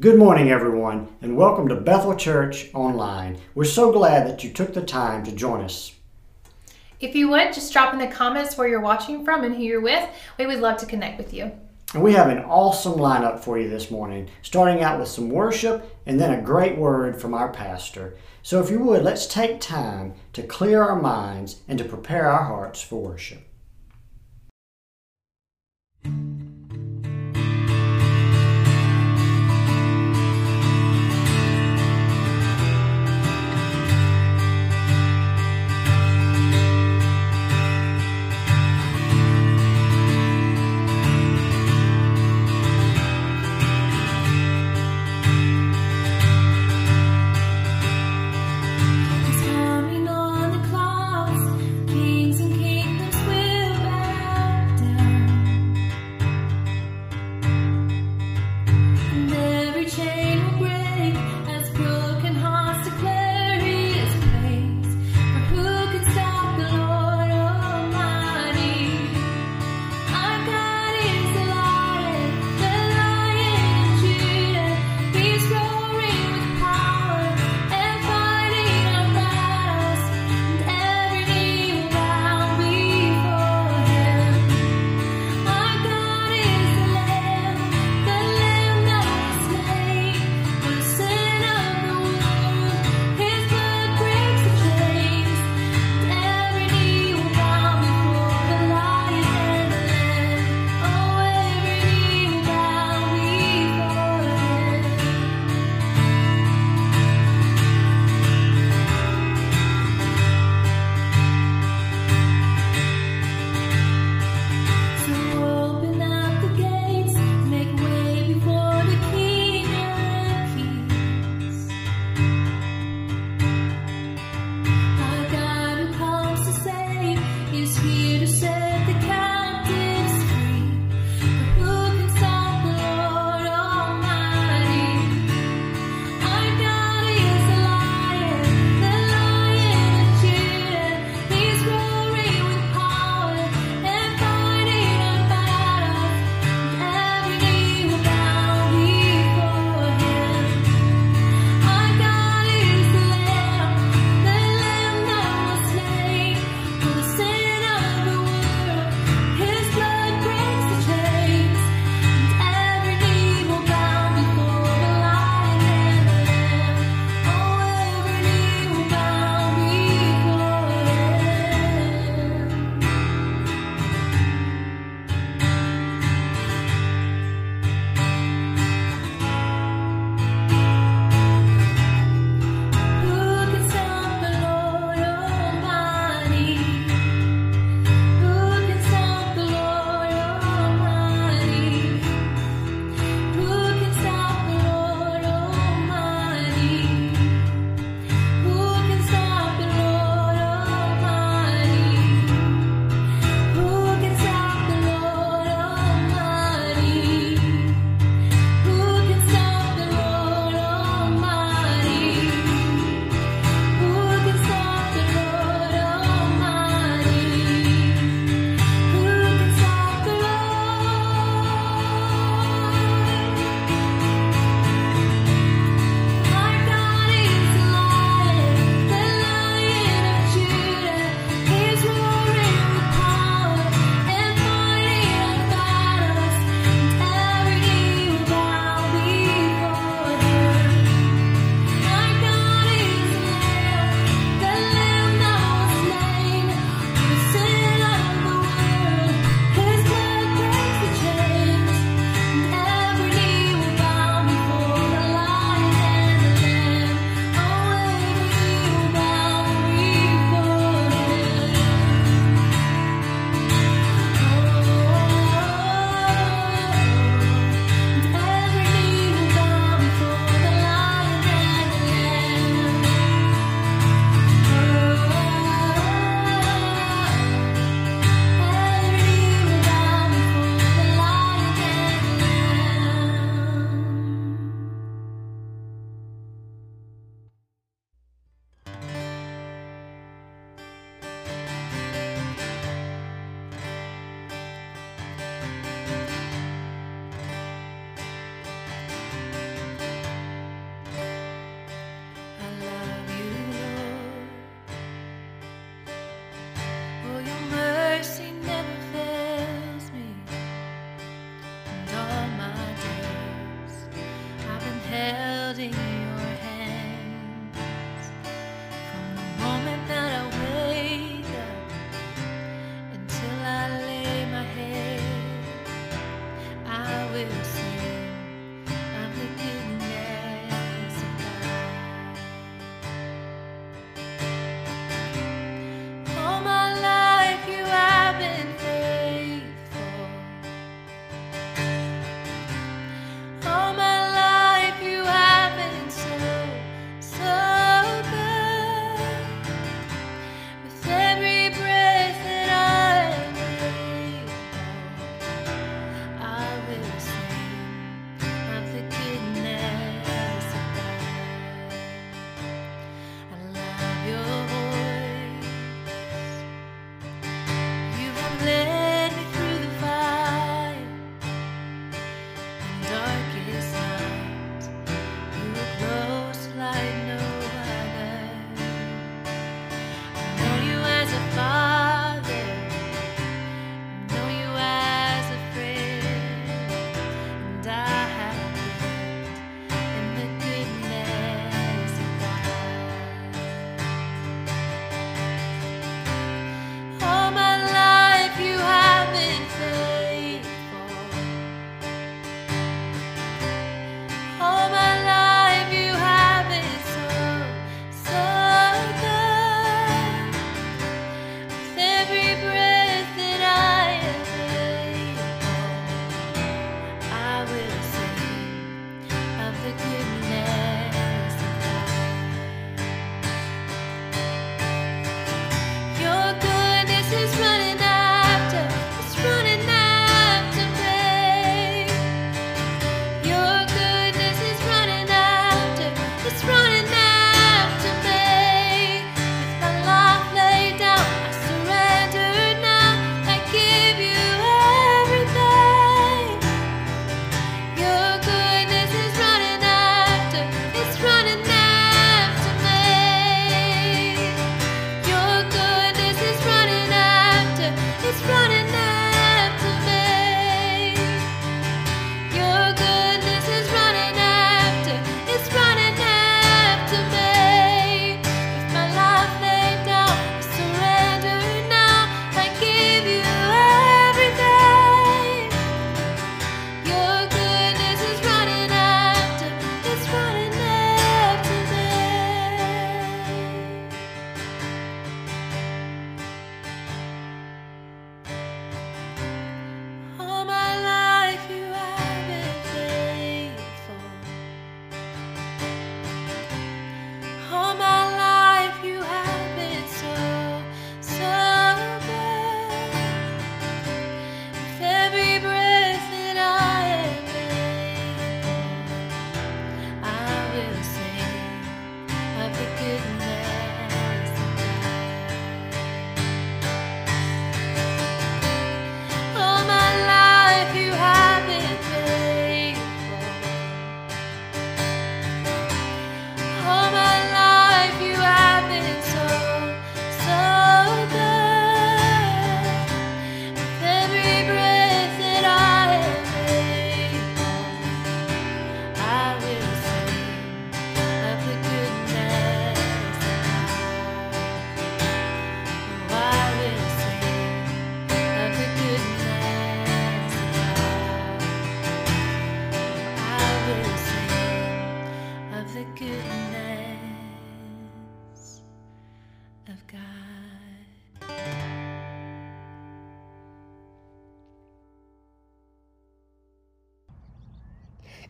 Good morning, everyone, and welcome to Bethel Church Online. We're so glad that you took the time to join us. If you would, just drop in the comments where you're watching from and who you're with. We would love to connect with you. And we have an awesome lineup for you this morning, starting out with some worship and then a great word from our pastor. So, if you would, let's take time to clear our minds and to prepare our hearts for worship.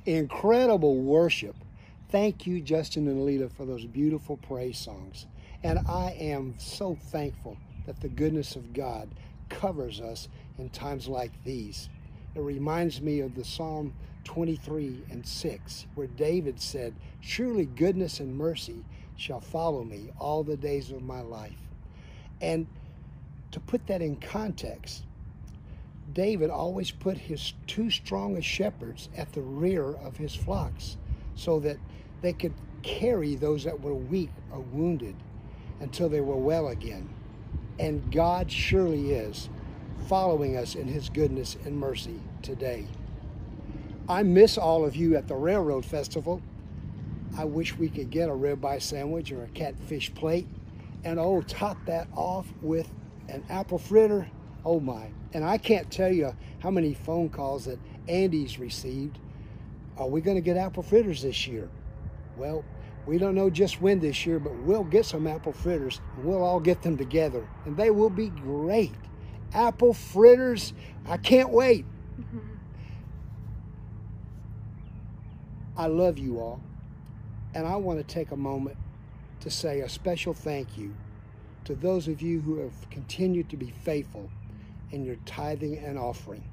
Incredible worship. Thank you, Justin and Alita, for those beautiful praise songs. And I am so thankful that the goodness of God covers us in times like these. It reminds me of the Psalm 23 and 6, where David said, Surely goodness and mercy shall follow me all the days of my life. And to put that in context, David always put his two strongest shepherds at the rear of his flocks so that they could carry those that were weak or wounded until they were well again. And God surely is following us in his goodness and mercy today. I miss all of you at the Railroad Festival. I wish we could get a ribeye sandwich or a catfish plate and oh, top that off with an apple fritter. Oh my. And I can't tell you how many phone calls that Andy's received. Are we going to get apple fritters this year? Well, we don't know just when this year, but we'll get some apple fritters and we'll all get them together and they will be great. Apple fritters, I can't wait. I love you all, and I want to take a moment to say a special thank you to those of you who have continued to be faithful in your tithing and offering.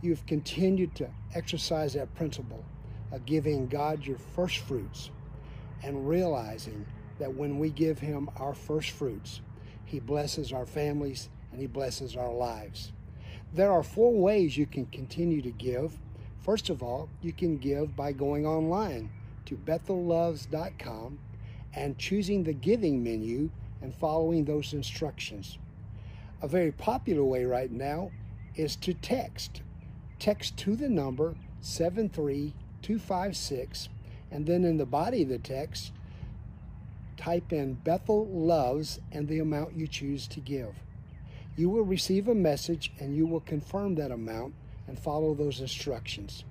You've continued to exercise that principle of giving God your first fruits and realizing that when we give Him our first fruits, He blesses our families and He blesses our lives. There are four ways you can continue to give. First of all, you can give by going online to bethelloves.com and choosing the giving menu and following those instructions. A very popular way right now is to text. Text to the number 73256 and then in the body of the text, type in Bethel Loves and the amount you choose to give. You will receive a message and you will confirm that amount and follow those instructions.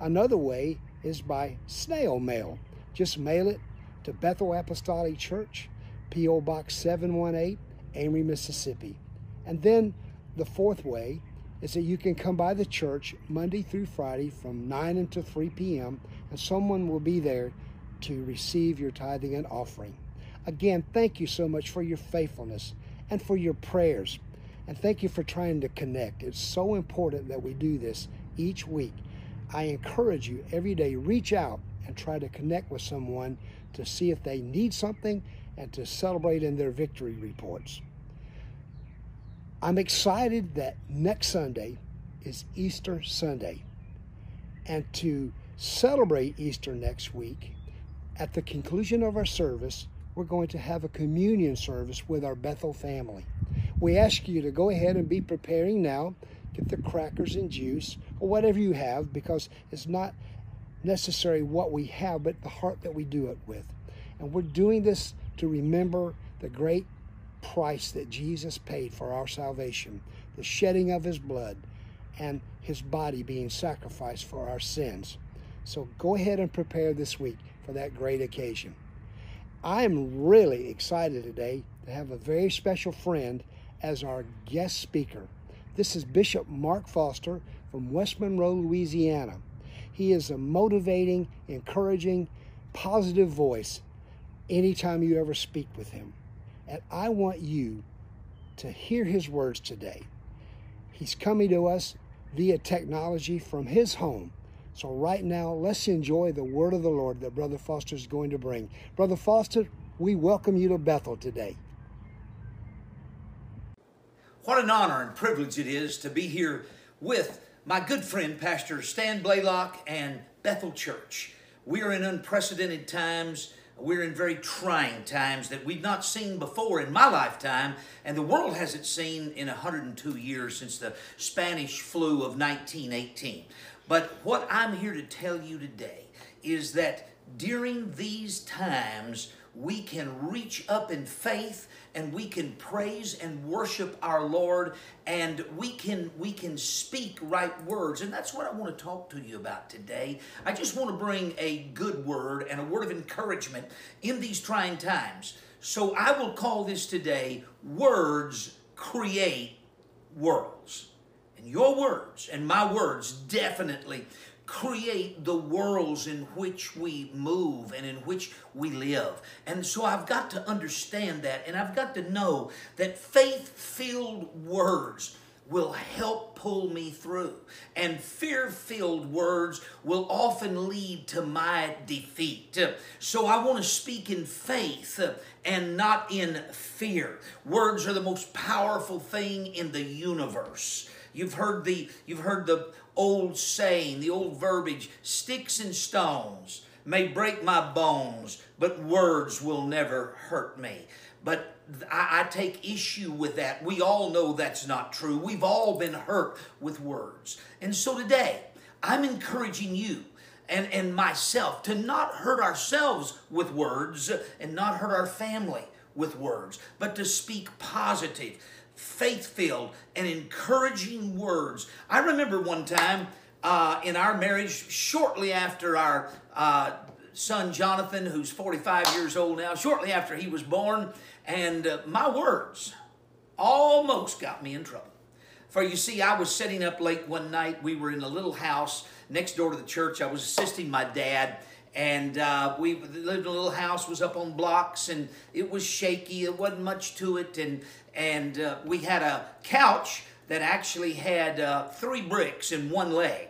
Another way is by snail mail. Just mail it to Bethel Apostolic Church, P.O. Box 718, Amory, Mississippi. And then the fourth way is that you can come by the church Monday through Friday from 9 until 3 p.m., and someone will be there to receive your tithing and offering. Again, thank you so much for your faithfulness and for your prayers. And thank you for trying to connect. It's so important that we do this each week. I encourage you every day, reach out and try to connect with someone to see if they need something and to celebrate in their victory reports. I'm excited that next Sunday is Easter Sunday. And to celebrate Easter next week, at the conclusion of our service, we're going to have a communion service with our Bethel family. We ask you to go ahead and be preparing now, get the crackers and juice, or whatever you have, because it's not necessary what we have, but the heart that we do it with. And we're doing this to remember the great price that Jesus paid for our salvation, the shedding of his blood, and his body being sacrificed for our sins. So go ahead and prepare this week for that great occasion. I am really excited today to have a very special friend as our guest speaker. This is Bishop Mark Foster from West Monroe, Louisiana. He is a motivating, encouraging, positive voice anytime you ever speak with him. And I want you to hear his words today. He's coming to us via technology from his home. So, right now, let's enjoy the word of the Lord that Brother Foster is going to bring. Brother Foster, we welcome you to Bethel today. What an honor and privilege it is to be here with my good friend, Pastor Stan Blaylock and Bethel Church. We are in unprecedented times we're in very trying times that we've not seen before in my lifetime, and the world hasn't seen in 102 years since the Spanish flu of 1918. But what I'm here to tell you today is that during these times, we can reach up in faith and we can praise and worship our Lord and we can we can speak right words and that's what I want to talk to you about today. I just want to bring a good word and a word of encouragement in these trying times. So I will call this today words create worlds. And your words and my words definitely create the worlds in which we move and in which we live. And so I've got to understand that and I've got to know that faith filled words will help pull me through. And fear filled words will often lead to my defeat. So I want to speak in faith and not in fear. Words are the most powerful thing in the universe. You've heard the you've heard the old saying, the old verbiage, sticks and stones may break my bones, but words will never hurt me. But I, I, take issue with that. We all know that's not true. We've all been hurt with words. And so today, I'm encouraging you and, and myself to not hurt ourselves with words and not hurt our family with words, but to speak positive, faith filled, and encouraging words. I remember one time uh, in our marriage, shortly after our uh, son Jonathan, who's 45 years old now, shortly after he was born, and uh, my words almost got me in trouble. For you see, I was sitting up late one night. We were in a little house next door to the church. I was assisting my dad, and uh, we lived in a little house. was up on blocks, and it was shaky. It wasn't much to it, and and uh, we had a couch that actually had uh, three bricks in one leg,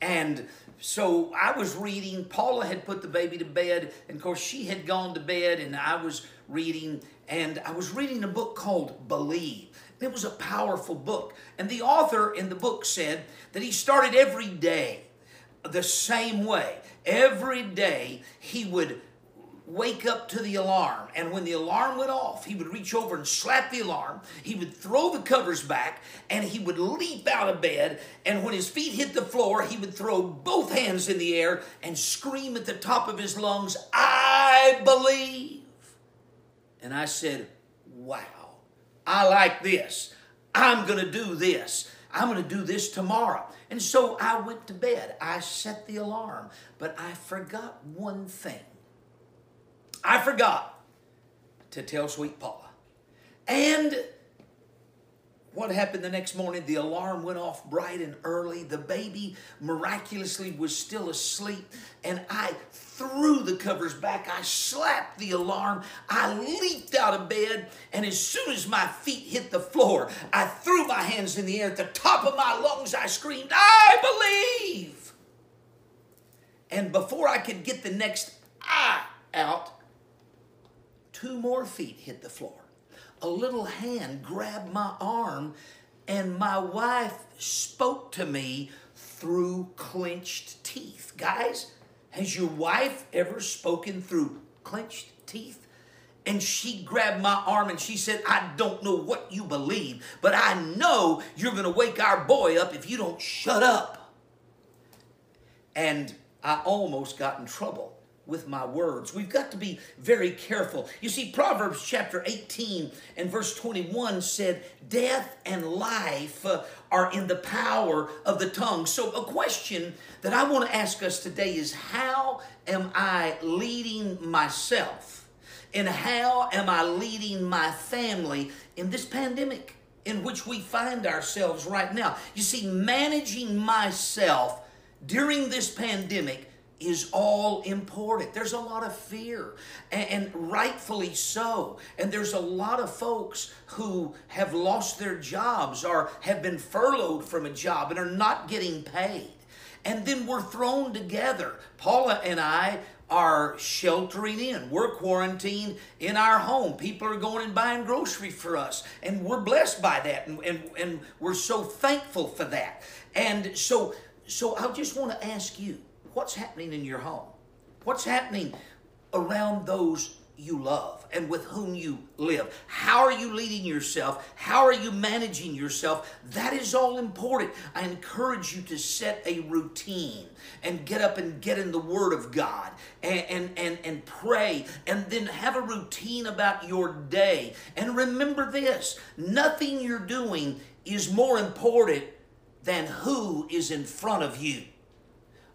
and so I was reading. Paula had put the baby to bed, and of course she had gone to bed, and I was reading, and I was reading a book called Believe. It was a powerful book. And the author in the book said that he started every day the same way. Every day he would wake up to the alarm. And when the alarm went off, he would reach over and slap the alarm. He would throw the covers back and he would leap out of bed. And when his feet hit the floor, he would throw both hands in the air and scream at the top of his lungs, I believe. And I said, Wow, I like this. I'm going to do this. I'm going to do this tomorrow. And so I went to bed. I set the alarm, but I forgot one thing. I forgot to tell Sweet Paula. And what happened the next morning? The alarm went off bright and early. The baby miraculously was still asleep, and I threw the covers back. I slapped the alarm. I leaped out of bed, and as soon as my feet hit the floor, I threw my hands in the air. At the top of my lungs, I screamed, I believe! And before I could get the next I out, two more feet hit the floor a little hand grabbed my arm, and my wife spoke to me through clenched teeth. Guys, has your wife ever spoken through clenched teeth? And she grabbed my arm and she said, I don't know what you believe, but I know you're going to wake our boy up if you don't shut up. And I almost got in trouble with my words. We've got to be very careful. You see, Proverbs chapter 18 and verse 21 said, Death and life uh, are in the power of the tongue. So, a question that I want to ask us today is how am I leading myself? And how am I leading my family in this pandemic in which we find ourselves right now? You see, managing myself during this pandemic is all important. There's a lot of fear, and, and, rightfully so. And there's a lot of folks who have lost their jobs or have been furloughed from a job and are not getting paid. And then we're thrown together. Paula and I are sheltering in. We're quarantined in our home. People are going and buying groceries for us. And we're blessed by that. And, and, and we're so thankful for that. And so, so I just want to ask you what's happening in your home? What's happening around those you love and with whom you live? How are you leading yourself? How are you managing yourself? That is all important. I encourage you to set a routine and get up and get in the Word of God and, and, and, and pray and then have a routine about your day. And remember this nothing you're doing is more important than who is in front of you.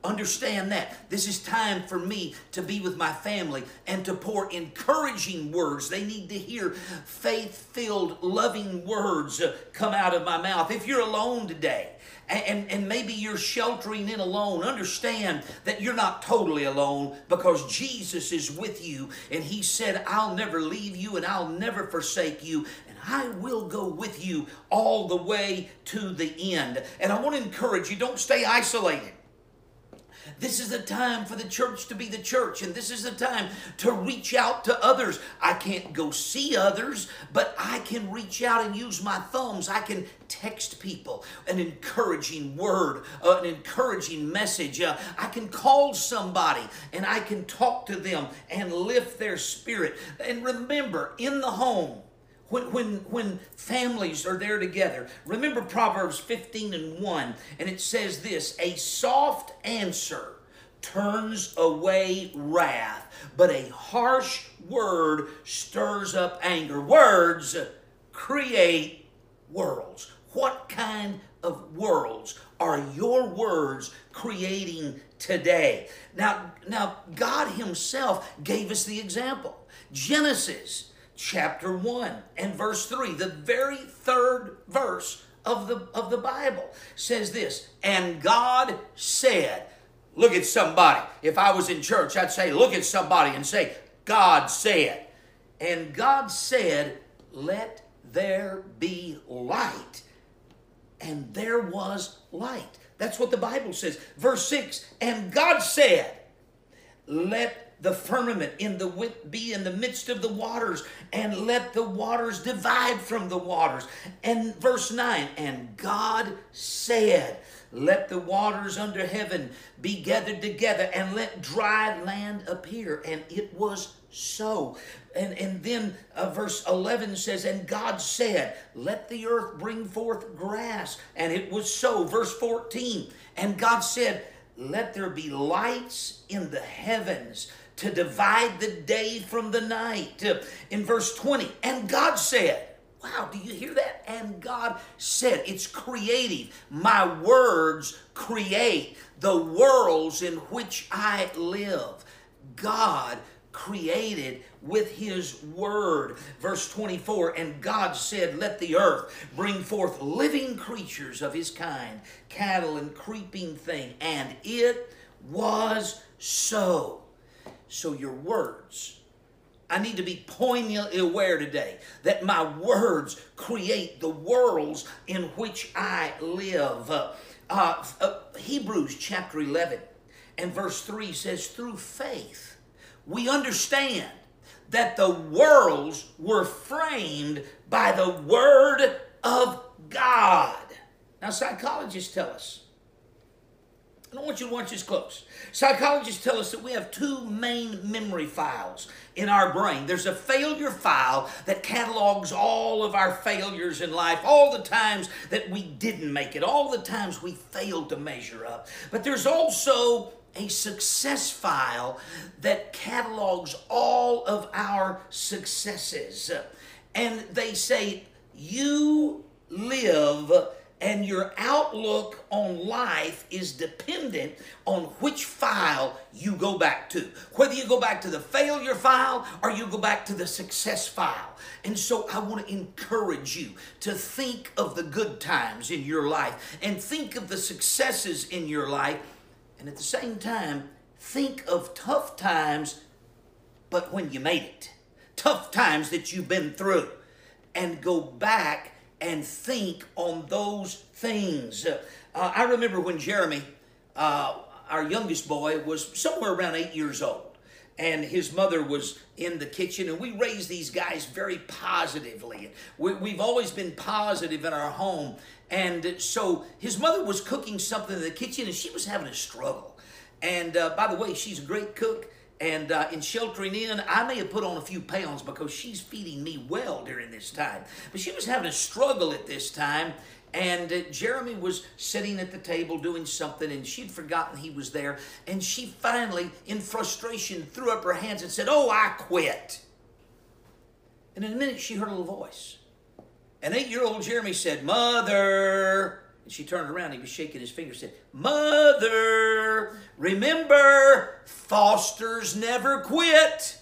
Understand that. This is time for me to be with my family and to pour encouraging words. They need to hear faith filled, loving words uh, come out of my mouth. If you're alone today, and, and maybe you're sheltering in alone, understand that you're not totally alone because Jesus is with you. And He said, I'll never leave you and I'll never forsake you. And I will go with you all the way to the end. And I want to encourage you don't stay isolated. This is the time for the church to be the church, and this is the time to reach out to others. I can't go see others, but I can reach out and use my thumbs. I can text people an encouraging word, uh, an encouraging message. Uh, I can call somebody and I can talk to them and lift their spirit. And remember, in the home, when, when, when families are there together. Remember Proverbs 15 and 1, and it says this A soft answer turns away wrath, but a harsh word stirs up anger. Words create worlds. What kind of worlds are your words creating today? Now, now God Himself gave us the example. Genesis chapter 1 and verse 3, the very third verse of the, of the Bible says this And God said, Look at somebody. If I was in church, I'd say, Look at somebody and say, God said. And God said, Let there be light. And there was light. That's what the Bible says. Verse 6 And God said, Let the firmament in the be in the midst of the waters and let the waters divide from the waters. And verse 9 and god said let the waters under heaven be gathered together and let dry land appear. And it was so. And and then uh, verse 11 says and god said let the earth bring forth grass. And it was so. Verse 14 and god said let there be lights in the heavens to divide the day from the night. In verse 20, and God said, Wow, do you hear that? And God said, It's creative. My words create the worlds in which I live. God created with his word. Verse 24, and God said, Let the earth bring forth living creatures of his kind, cattle and creeping thing. And it was so. So your words, I need to be poignantly aware today that my words create the worlds in which I live. Uh, uh, Hebrews chapter 11 and verse 3 says, Through faith, we understand that the worlds were framed by the word of God. Now, psychologists tell us I don't want you to watch this close. Psychologists tell us that we have two main memory files in our brain. There's a failure file that catalogs all of our failures in life, all the times that we didn't make it, all the times we failed to measure up. But there's also a success file that catalogs all of our successes. And they say, you live and your outlook on life is dependent on which file you go back to. Whether you go back to the failure file or you go back to the success file. And so I want to encourage you to think of the good times in your life and think of the successes in your life. And at the same time, think of tough times, but when you made it. Tough times that you've been through. And go back and think on those things. Uh, I remember when Jeremy, uh, our youngest boy, was somewhere around eight years old. And his mother was in the kitchen, and we raised these guys very positively. We, we've always been positive in our home. And so his mother was cooking something in the kitchen, and she was having a struggle. And uh, by the way, she's a great cook and uh, in sheltering in, I may have put on a few pounds because she's feeding me well during this time. But she was having a struggle at this time, and uh, Jeremy was sitting at the table doing something, and she'd forgotten he was there. And she finally, in frustration, threw up her hands and said, Oh, I quit. And in a minute, she heard a little voice. And eight year old Jeremy said, Mother. And she turned around, he was shaking his finger, said, Mother, remember, Foster's never quit.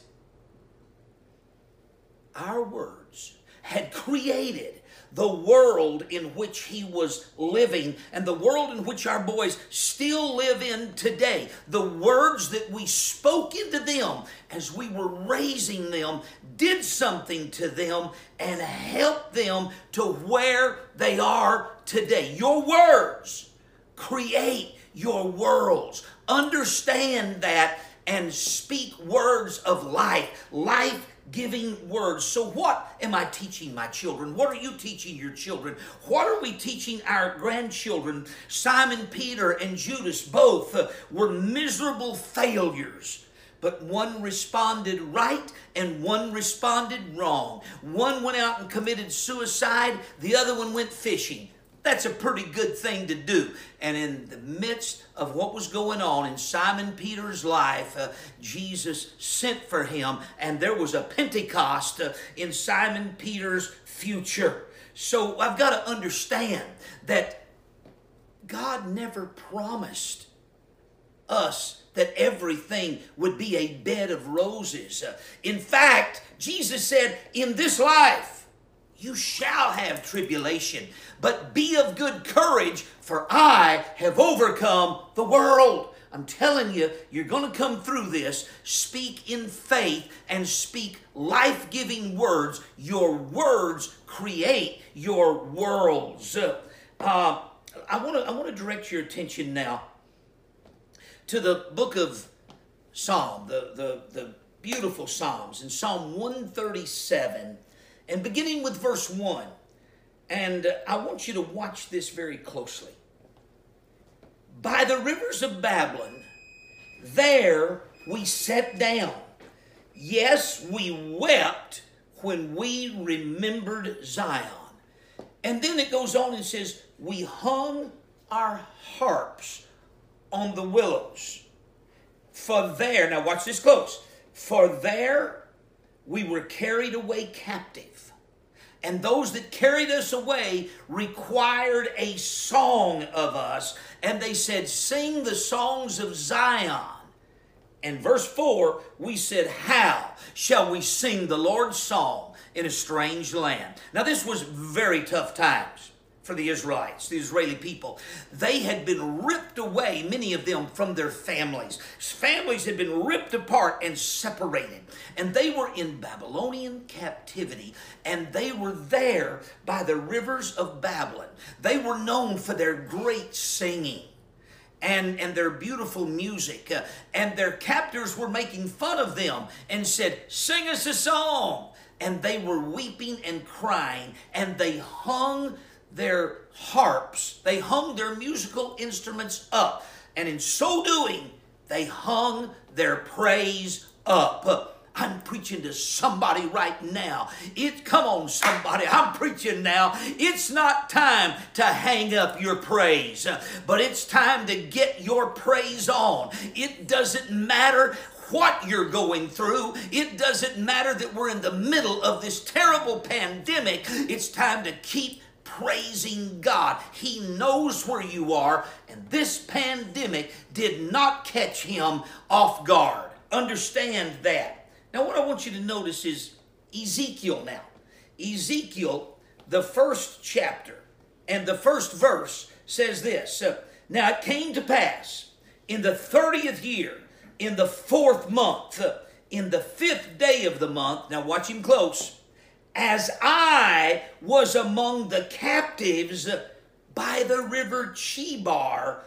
Our words had created the world in which he was living and the world in which our boys still live in today. The words that we spoke into them as we were raising them did something to them and helped them to where they are today. Your words create your worlds. Understand that and speak words of life, life giving words. So, what am I teaching my children? What are you teaching your children? What are we teaching our grandchildren? Simon Peter and Judas both uh, were miserable failures. But one responded right and one responded wrong. One went out and committed suicide, the other one went fishing. That's a pretty good thing to do. And in the midst of what was going on in Simon Peter's life, uh, Jesus sent for him, and there was a Pentecost uh, in Simon Peter's future. So I've got to understand that God never promised us that everything would be a bed of roses. In fact, Jesus said, In this life, you shall have tribulation, but be of good courage, for I have overcome the world. I'm telling you, you're going to come through this. Speak in faith and speak life giving words. Your words create your worlds. Uh, I want to I want to direct your attention now to the book of Psalm, the, the, the beautiful Psalms. In Psalm 137, and beginning with verse 1. And I want you to watch this very closely. By the rivers of Babylon, there we sat down. Yes, we wept when we remembered Zion. And then it goes on and says, We hung our harps on the willows. For there, now watch this close. For there we were carried away captive. And those that carried us away required a song of us. And they said, Sing the songs of Zion. And verse 4, we said, How shall we sing the Lord's song in a strange land? Now, this was very tough times for the Israelites, the Israeli people. They had been ripped away, many of them, from their families. Families had been ripped apart and separated. And they were in Babylonian captivity. And they were there by the rivers of Babylon. They were known for their great singing and, and their beautiful music. Uh, and their captors were making fun of them and said, Sing us a song. And they were weeping and crying, and they hung their harps, they hung their musical instruments up, and in so doing, they hung their praise up. I'm preaching to somebody right now. It come on somebody. I'm preaching now. It's not time to hang up your praise, but it's time to get your praise on. It doesn't matter what you're going through. It doesn't matter that we're in the middle of this terrible pandemic. It's time to keep praising God. He knows where you are, and this pandemic did not catch him off guard. Understand that. Now, what I want you to notice is Ezekiel now. Ezekiel, the first chapter and the first verse says this Now it came to pass in the 30th year, in the fourth month, in the fifth day of the month. Now, watch him close as I was among the captives by the river Chebar.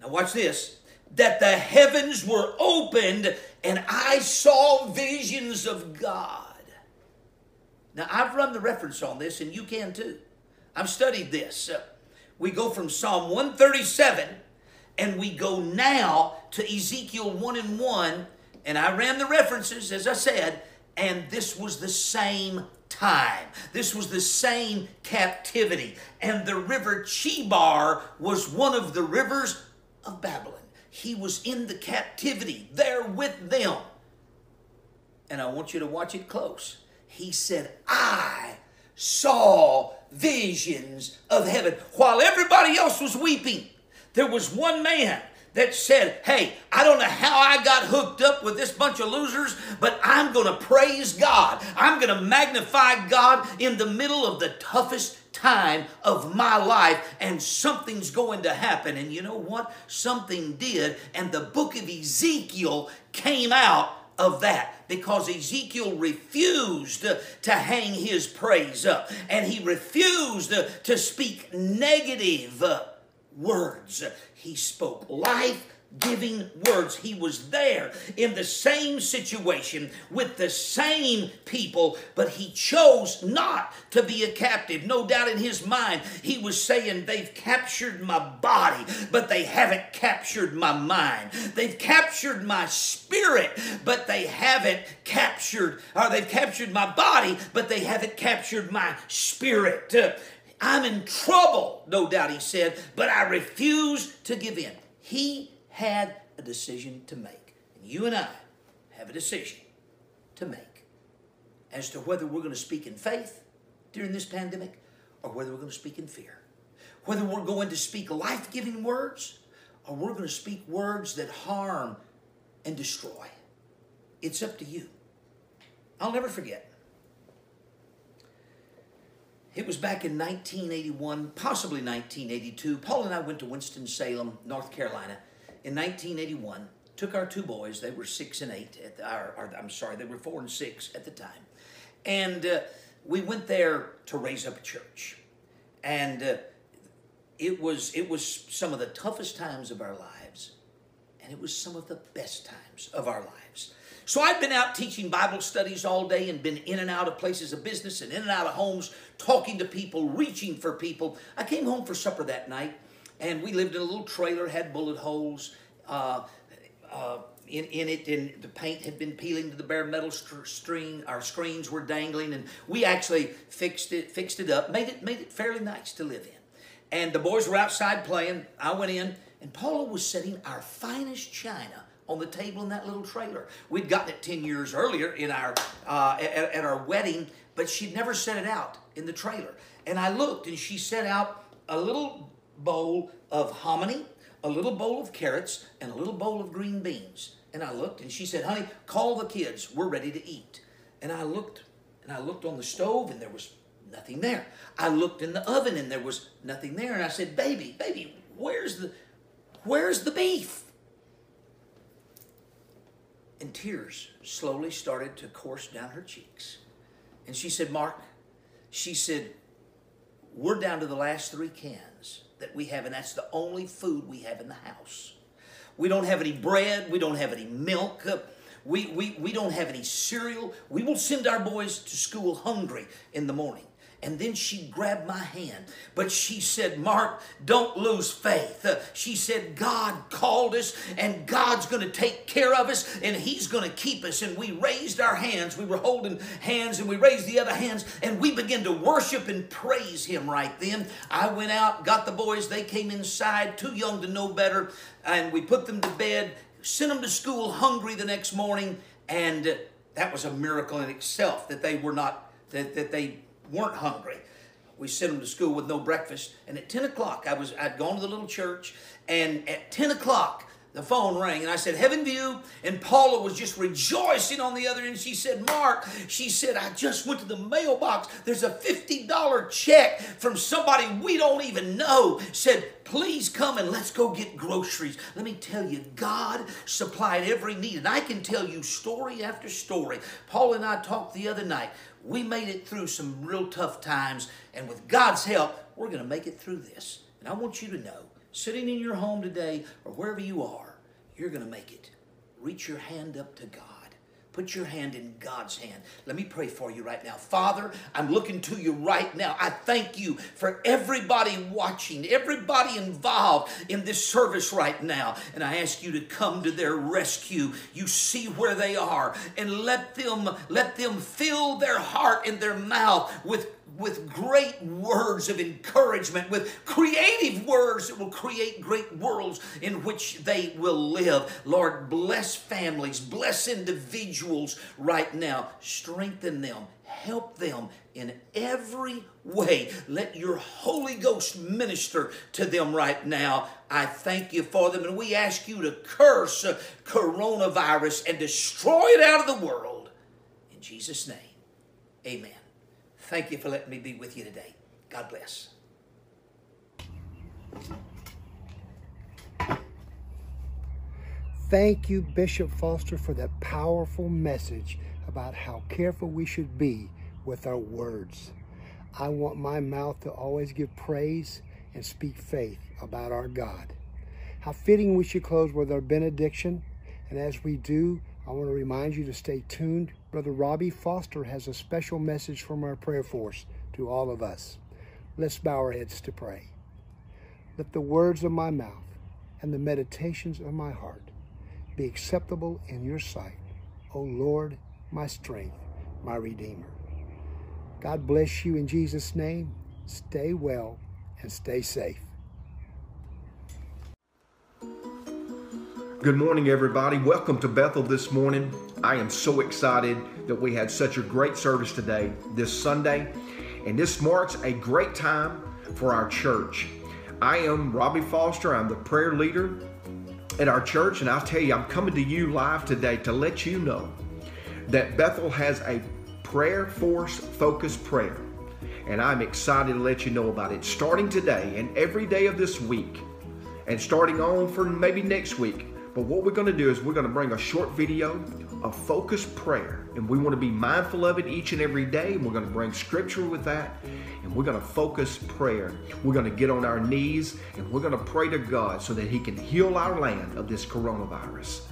Now, watch this that the heavens were opened and I saw visions of God. Now, I've run the reference on this, and you can too. I've studied this. We go from Psalm 137 and we go now to Ezekiel 1 and 1, and I ran the references, as I said, and this was the same time. This was the same captivity. And the river Chebar was one of the rivers of Babylon. He was in the captivity there with them. And I want you to watch it close. He said, I saw visions of heaven. While everybody else was weeping, there was one man that said, Hey, I don't know how I got hooked up with this bunch of losers, but I'm going to praise God. I'm going to magnify God in the middle of the toughest time of my life, and something's going to happen. And you know what? Something did, and the book of Ezekiel came out of that because Ezekiel refused to hang his praise up and he refused to speak negative words. He spoke life giving words. He was there in the same situation with the same people, but he chose not to be a captive. No doubt in his mind, he was saying, They've captured my body, but they haven't captured my mind. They've captured my spirit, but they haven't captured, or they've captured my body, but they haven't captured my spirit. I'm in trouble, no doubt he said, but I refuse to give in. He had a decision to make. And you and I have a decision to make as to whether we're going to speak in faith during this pandemic or whether we're going to speak in fear. Whether we're going to speak life giving words or we're going to speak words that harm and destroy. It's up to you. I'll never forget it was back in 1981, possibly 1982. Paula and I went to Winston-Salem, North Carolina in 1981. Took our two boys, they were six and eight, at the, our, our, I'm sorry, they were four and six at the time. And uh, we went there to raise up a church. And uh, it, was, it was some of the toughest times of our lives, and it was some of the best times of our lives. So i've been out teaching Bible studies all day and been in and out of places of business and in and out of homes, talking to people, reaching for people. I came home for supper that night, and we lived in a little trailer, had bullet holes. Uh, uh, in, in it, and the paint had been peeling to the bare metal string. Our screens were dangling, and we actually fixed it, fixed it up, made it, made it fairly nice to live in. And the boys were outside playing. I went in, and Paula was setting our finest china on the table in that little trailer. We'd gotten it 10 years earlier in our, uh, at, at our wedding, but she'd never set it out in the trailer. And I looked and she set out a little bowl of hominy, a little bowl of carrots, and a little bowl of green beans. And I looked and she said, honey, call the kids. We're ready to eat. And I looked and I looked on the stove and there was nothing there. I looked in the oven and there was nothing there. And I said, baby, baby, where's the, where's the beef? and tears slowly started to course down her cheeks. And she said, Mark, she said, we're down to the last three cans that we have, and that's the only food we have in the house. We don't have any bread, we don't have any milk. We, we, we don't have any cereal. We will send our boys to school hungry in the morning. And then she grabbed my hand. But she said, Mark, don't lose faith. Uh, she said, God called us and God's going to take care of us and He's going to keep us. And we raised our hands. We were holding hands and we raised the other hands and we began to worship and praise Him right then. I went out, got the boys. They came inside, too young to know better. And we put them to bed, sent them to school hungry the next morning. And that was a miracle in itself that they were not, that, that they weren't hungry. We sent them to school with no breakfast. And at 10 o'clock, I was, I'd gone to the little church, and at 10 o'clock, the phone rang and I said, Heaven View. And Paula was just rejoicing on the other end. She said, Mark, she said, I just went to the mailbox. There's a $50 check from somebody we don't even know. Said, please come and let's go get groceries. Let me tell you, God supplied every need. And I can tell you story after story. Paula and I talked the other night. We made it through some real tough times, and with God's help, we're going to make it through this. And I want you to know, sitting in your home today or wherever you are, you're going to make it. Reach your hand up to God. Put your hand in God's hand. Let me pray for you right now. Father, I'm looking to you right now. I thank you for everybody watching, everybody involved in this service right now. And I ask you to come to their rescue. You see where they are and let them let them fill their heart and their mouth with with great words of encouragement, with creative words that will create great worlds in which they will live. Lord, bless families, bless individuals right now, strengthen them, help them in every way. Let your Holy Ghost minister to them right now. I thank you for them, and we ask you to curse coronavirus and destroy it out of the world. In Jesus' name, amen. Thank you for letting me be with you today. God bless. Thank you, Bishop Foster, for that powerful message about how careful we should be with our words. I want my mouth to always give praise and speak faith about our God. How fitting we should close with our benediction. And as we do, I want to remind you to stay tuned. Brother Robbie Foster has a special message from our prayer force to all of us. Let's bow our heads to pray. Let the words of my mouth and the meditations of my heart be acceptable in your sight, O Lord, my strength, my Redeemer. God bless you in Jesus' name. Stay well and stay safe. Good morning, everybody. Welcome to Bethel this morning. I am so excited that we had such a great service today, this Sunday, and this marks a great time for our church. I am Robbie Foster. I'm the prayer leader at our church, and I'll tell you, I'm coming to you live today to let you know that Bethel has a prayer force focused prayer, and I'm excited to let you know about it starting today and every day of this week, and starting on for maybe next week. But what we're going to do is we're going to bring a short video of focused prayer, and we want to be mindful of it each and every day. And we're going to bring scripture with that, and we're going to focus prayer. We're going to get on our knees, and we're going to pray to God so that He can heal our land of this coronavirus.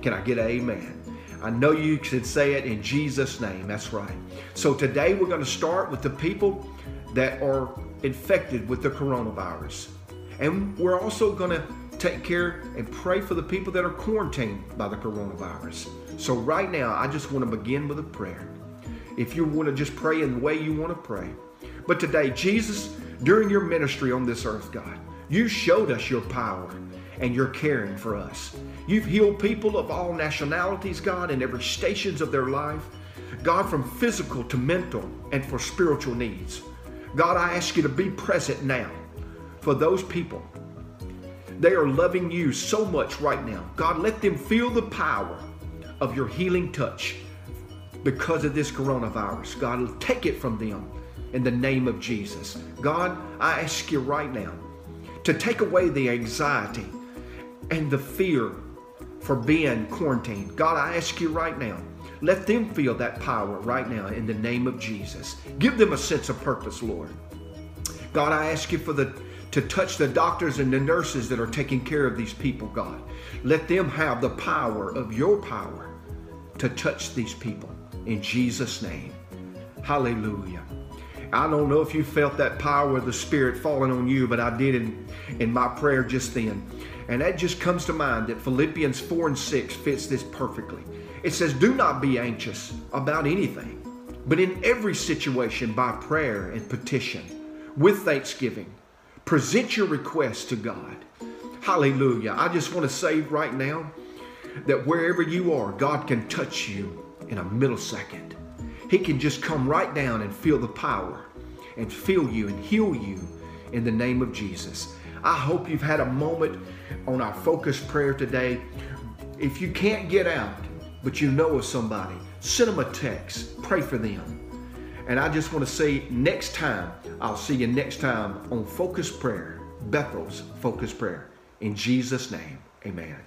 Can I get an amen? I know you should say it in Jesus' name. That's right. So today we're going to start with the people that are infected with the coronavirus. And we're also going to take care and pray for the people that are quarantined by the coronavirus. So, right now, I just want to begin with a prayer. If you want to just pray in the way you want to pray. But today, Jesus, during your ministry on this earth, God, you showed us your power and your caring for us. You've healed people of all nationalities, God, in every stations of their life. God, from physical to mental and for spiritual needs. God, I ask you to be present now for those people they are loving you so much right now. God, let them feel the power of your healing touch because of this coronavirus. God, take it from them in the name of Jesus. God, I ask you right now to take away the anxiety and the fear for being quarantined. God, I ask you right now, let them feel that power right now in the name of Jesus. Give them a sense of purpose, Lord. God, I ask you for the to touch the doctors and the nurses that are taking care of these people, God. Let them have the power of your power to touch these people in Jesus' name. Hallelujah. I don't know if you felt that power of the Spirit falling on you, but I did in, in my prayer just then. And that just comes to mind that Philippians 4 and 6 fits this perfectly. It says, Do not be anxious about anything, but in every situation by prayer and petition, with thanksgiving, Present your request to God. Hallelujah. I just want to say right now that wherever you are, God can touch you in a millisecond. He can just come right down and feel the power and feel you and heal you in the name of Jesus. I hope you've had a moment on our focused prayer today. If you can't get out, but you know of somebody, send them a text, pray for them. And I just want to say next time, I'll see you next time on Focus Prayer, Bethel's Focus Prayer. In Jesus' name, amen.